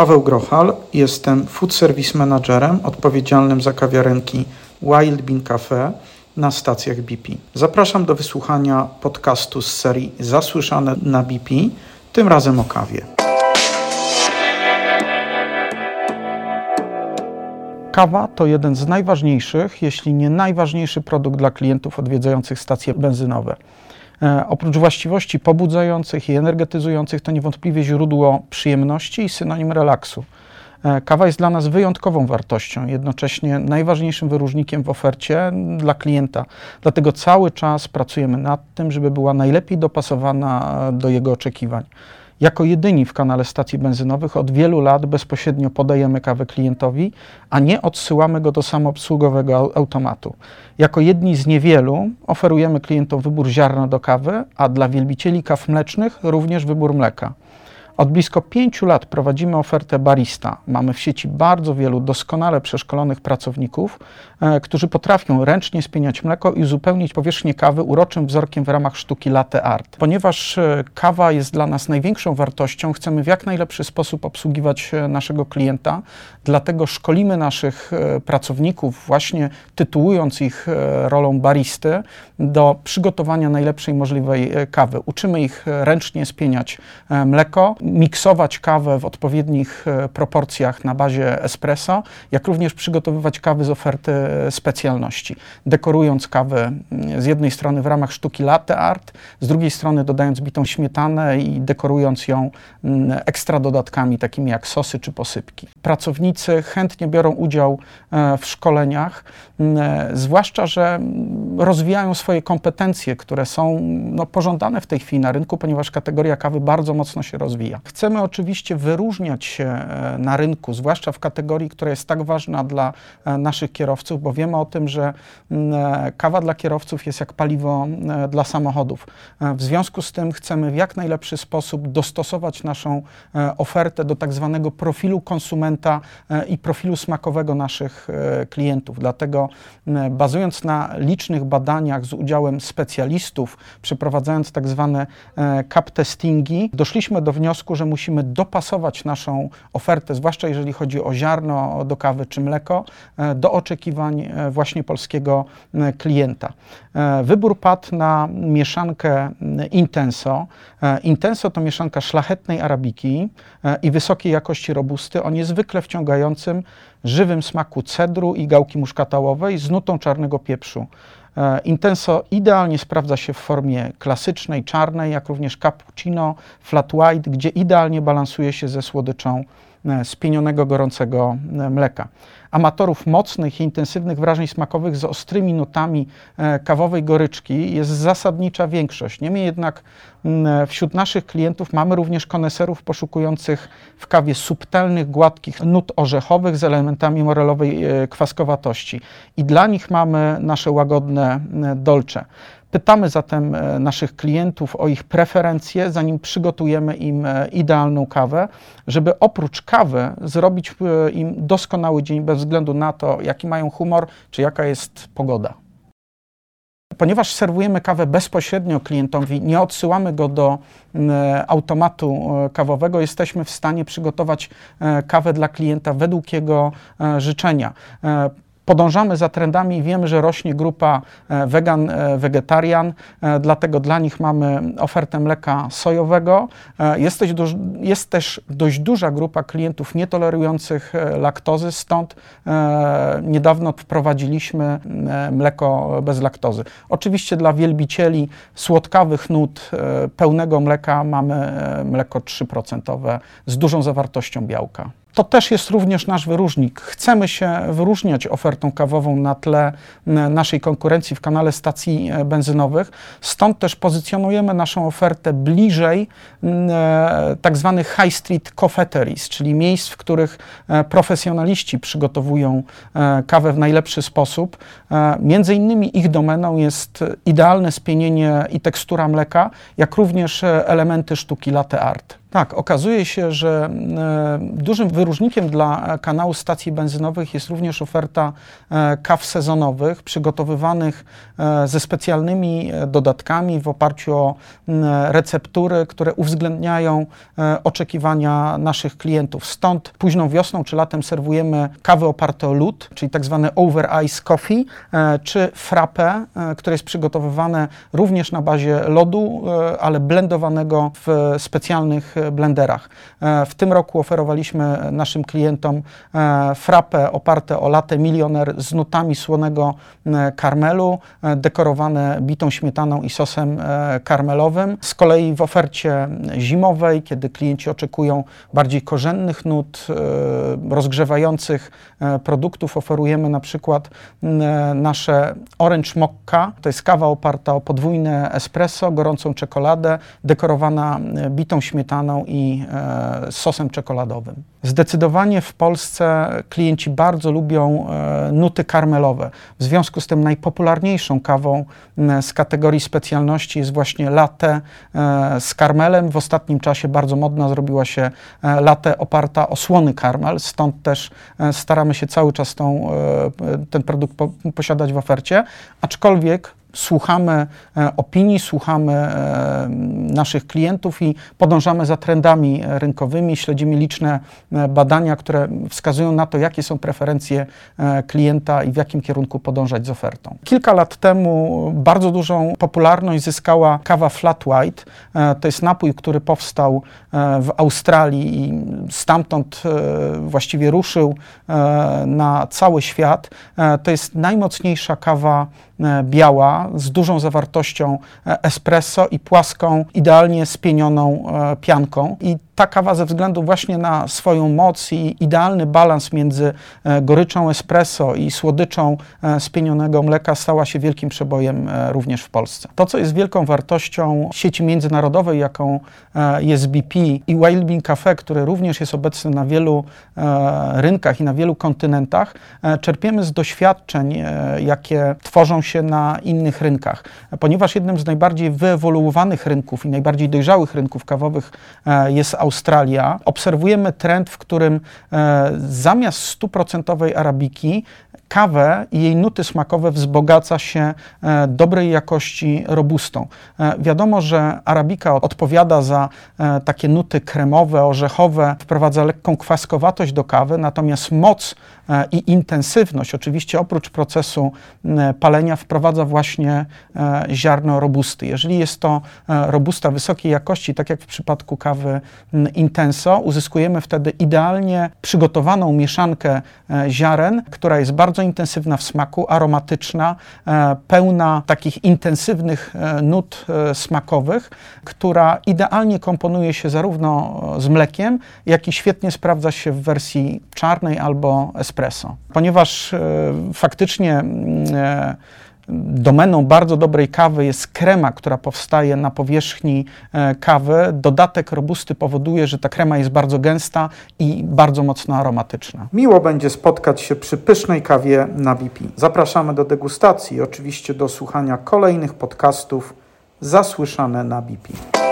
Paweł Grochal, jestem food service managerem odpowiedzialnym za kawiarenki Wild Bean Cafe na stacjach BP. Zapraszam do wysłuchania podcastu z serii Zasłyszane na BP, tym razem o kawie. Kawa to jeden z najważniejszych, jeśli nie najważniejszy produkt dla klientów odwiedzających stacje benzynowe. E, oprócz właściwości pobudzających i energetyzujących, to niewątpliwie źródło przyjemności i synonim relaksu. E, kawa jest dla nas wyjątkową wartością, jednocześnie najważniejszym wyróżnikiem w ofercie dla klienta. Dlatego cały czas pracujemy nad tym, żeby była najlepiej dopasowana do jego oczekiwań. Jako jedyni w kanale stacji benzynowych od wielu lat bezpośrednio podajemy kawę klientowi, a nie odsyłamy go do samoobsługowego automatu. Jako jedni z niewielu oferujemy klientom wybór ziarna do kawy, a dla wielbicieli kaw mlecznych również wybór mleka. Od blisko pięciu lat prowadzimy ofertę barista. Mamy w sieci bardzo wielu doskonale przeszkolonych pracowników, e, którzy potrafią ręcznie spieniać mleko i uzupełnić powierzchnię kawy uroczym wzorkiem w ramach sztuki latte art. Ponieważ e, kawa jest dla nas największą wartością, chcemy w jak najlepszy sposób obsługiwać e, naszego klienta, dlatego szkolimy naszych pracowników, właśnie tytułując ich rolą baristy, do przygotowania najlepszej możliwej kawy. Uczymy ich ręcznie spieniać mleko, miksować kawę w odpowiednich e, proporcjach na bazie espresso, jak również przygotowywać kawy z oferty specjalności, dekorując kawę mm, z jednej strony w ramach sztuki latte art, z drugiej strony dodając bitą śmietanę i dekorując ją mm, ekstra dodatkami takimi jak sosy czy posypki. Pracownicy chętnie biorą udział e, w szkoleniach, mm, e, zwłaszcza, że rozwijają swoje kompetencje, które są no, pożądane w tej chwili na rynku, ponieważ kategoria kawy bardzo mocno się rozwija. Chcemy oczywiście wyróżniać się e, na rynku, zwłaszcza w kategorii, która jest tak ważna dla e, naszych kierowców, bo wiemy o tym, że e, kawa dla kierowców jest jak paliwo dla samochodów. W związku z tym chcemy w jak najlepszy sposób dostosować naszą ofertę do tak zwanego profilu konsumenta i profilu smakowego naszych klientów. Dlatego bazując na licznych badaniach z udziałem specjalistów, przeprowadzając tak zwane cup testingi, doszliśmy do wniosku, że musimy dopasować naszą ofertę, zwłaszcza jeżeli chodzi o ziarno do kawy czy mleko, e, do oczekiwań e, właśnie polskiego e, klienta. Wybór padł na mieszankę Intenso. Intenso to mieszanka szlachetnej arabiki i wysokiej jakości robusty o niezwykle wciągającym, żywym smaku cedru i gałki muszkatałowej z nutą czarnego pieprzu. E, Intenso idealnie sprawdza się w formie klasycznej, czarnej, jak również cappuccino, flat white, gdzie idealnie balansuje się ze słodyczą spienionego, gorącego e, mleka amatorów mocnych i intensywnych wrażeń smakowych z ostrymi nutami e, kawowej goryczki jest zasadnicza większość. Niemniej jednak wśród naszych klientów mamy również koneserów poszukujących w kawie subtelnych, gładkich nut orzechowych z elementami morelowej e, kwaskowatości. I dla nich mamy nasze łagodne e, dolce. Pytamy zatem e, naszych klientów o ich preferencje, zanim przygotujemy im e, idealną kawę, żeby oprócz kawy zrobić e, im doskonały dzień bez względu na to, jaki mają humor czy jaka jest pogoda. Ponieważ serwujemy kawę bezpośrednio klientowi, nie odsyłamy go do automatu kawowego, jesteśmy w stanie przygotować kawę dla klienta według jego życzenia podążamy za trendami i wiemy, że rośnie grupa e, wegan, e, wegetarian, e, dlatego dla nich mamy ofertę mleka sojowego. Jest też, jest też dość duża grupa klientów nietolerujących laktozy, stąd niedawno wprowadziliśmy mleko bez laktozy. Oczywiście dla wielbicieli słodkawych nut pełnego mleka mamy mleko 3% z dużą zawartością białka. To też jest również nasz wyróżnik. Chcemy się wyróżniać ofertą kawową na tle naszej konkurencji w kanale stacji e, benzynowych. Stąd też pozycjonujemy naszą ofertę bliżej e, tak zwanych high street cafeteries, czyli miejsc, w których e, profesjonaliści przygotowują kawę w najlepszy sposób. Między innymi ich domeną jest idealne spienienie i tekstura mleka, jak również elementy sztuki latte art. Tak, okazuje się, że e, dużym wyróżnikiem dla kanału stacji benzynowych jest również oferta e, kaw sezonowych, przygotowywanych e, ze specjalnymi dodatkami w oparciu o receptury, które uwzględniają oczekiwania naszych klientów. Stąd późną wiosną czy latem serwujemy kawy oparte o lód, czyli tak zwane over ice coffee, czy frappe, które jest przygotowywane również na bazie lodu, ale blendowanego w specjalnych blenderach. E, w tym roku oferowaliśmy naszym klientom e, frappe oparte o latę milioner z nutami słonego e, karmelu, dekorowane bitą śmietaną i sosem karmelowym. Z kolei w ofercie zimowej, kiedy klienci oczekują bardziej korzennych nut, rozgrzewających produktów, oferujemy na przykład nasze Orange Mokka. To jest kawa oparta o podwójne espresso, gorącą czekoladę, dekorowana bitą śmietaną i e, sosem czekoladowym. Zdecydowanie w Polsce klienci bardzo lubią e, nuty karmelowe. W związku z tym najpopularniejszą kawą z kategorii specjalności jest właśnie latte e, z karmelem. W ostatnim czasie bardzo modna zrobiła się latte oparta o słony karmel, stąd też staramy się cały czas tą, ten produkt posiadać w ofercie, aczkolwiek słuchamy e, opinii, słuchamy e, naszych klientów i podążamy za trendami rynkowymi, śledzimy liczne e, badania, które wskazują na to, jakie są preferencje klienta i w jakim kierunku podążać z ofertą. Kilka lat temu bardzo dużą popularność zyskała kawa Flat White. To jest napój, który powstał w Australii i stamtąd właściwie ruszył na cały świat. To jest najmocniejsza kawa biała z dużą zawartością e, espresso i płaską, idealnie spienioną e, pianką. I ta kawa ze względu właśnie na swoją moc i idealny balans między goryczą espresso i słodyczą spienionego mleka stała się wielkim przebojem również w Polsce. To, co jest wielką wartością sieci międzynarodowej, jaką jest BP i Wild Bean Cafe, który również jest obecny na wielu rynkach i na wielu kontynentach, czerpiemy z doświadczeń, jakie tworzą się na innych rynkach. Ponieważ jednym z najbardziej wyewoluowanych rynków i najbardziej dojrzałych rynków kawowych e, jest Australia, obserwujemy trend, w którym e, zamiast stuprocentowej arabiki kawę i jej nuty smakowe wzbogaca się e, dobrej jakości robustą. Wiadomo, że arabika odpowiada za takie nuty kremowe, orzechowe, wprowadza lekką kwaskowatość do kawy, natomiast moc i intensywność, oczywiście oprócz procesu palenia, wprowadza właśnie e, ziarno robusty. Jeżeli jest to e, robusta wysokiej jakości, tak jak w przypadku kawy Intenso, uzyskujemy wtedy idealnie przygotowaną mieszankę e, ziaren, która jest bardzo intensywna w smaku, aromatyczna, pełna takich intensywnych nut smakowych, która idealnie komponuje się zarówno z mlekiem, jak i świetnie sprawdza się w wersji czarnej albo espresso. Ponieważ faktycznie Domeną bardzo dobrej kawy jest krema, która powstaje na powierzchni e, kawy. Dodatek robusty powoduje, że ta krema jest bardzo gęsta i bardzo mocno aromatyczna. Miło będzie spotkać się przy pysznej kawie na BP. Zapraszamy do degustacji i oczywiście do słuchania kolejnych podcastów zasłyszane na BP.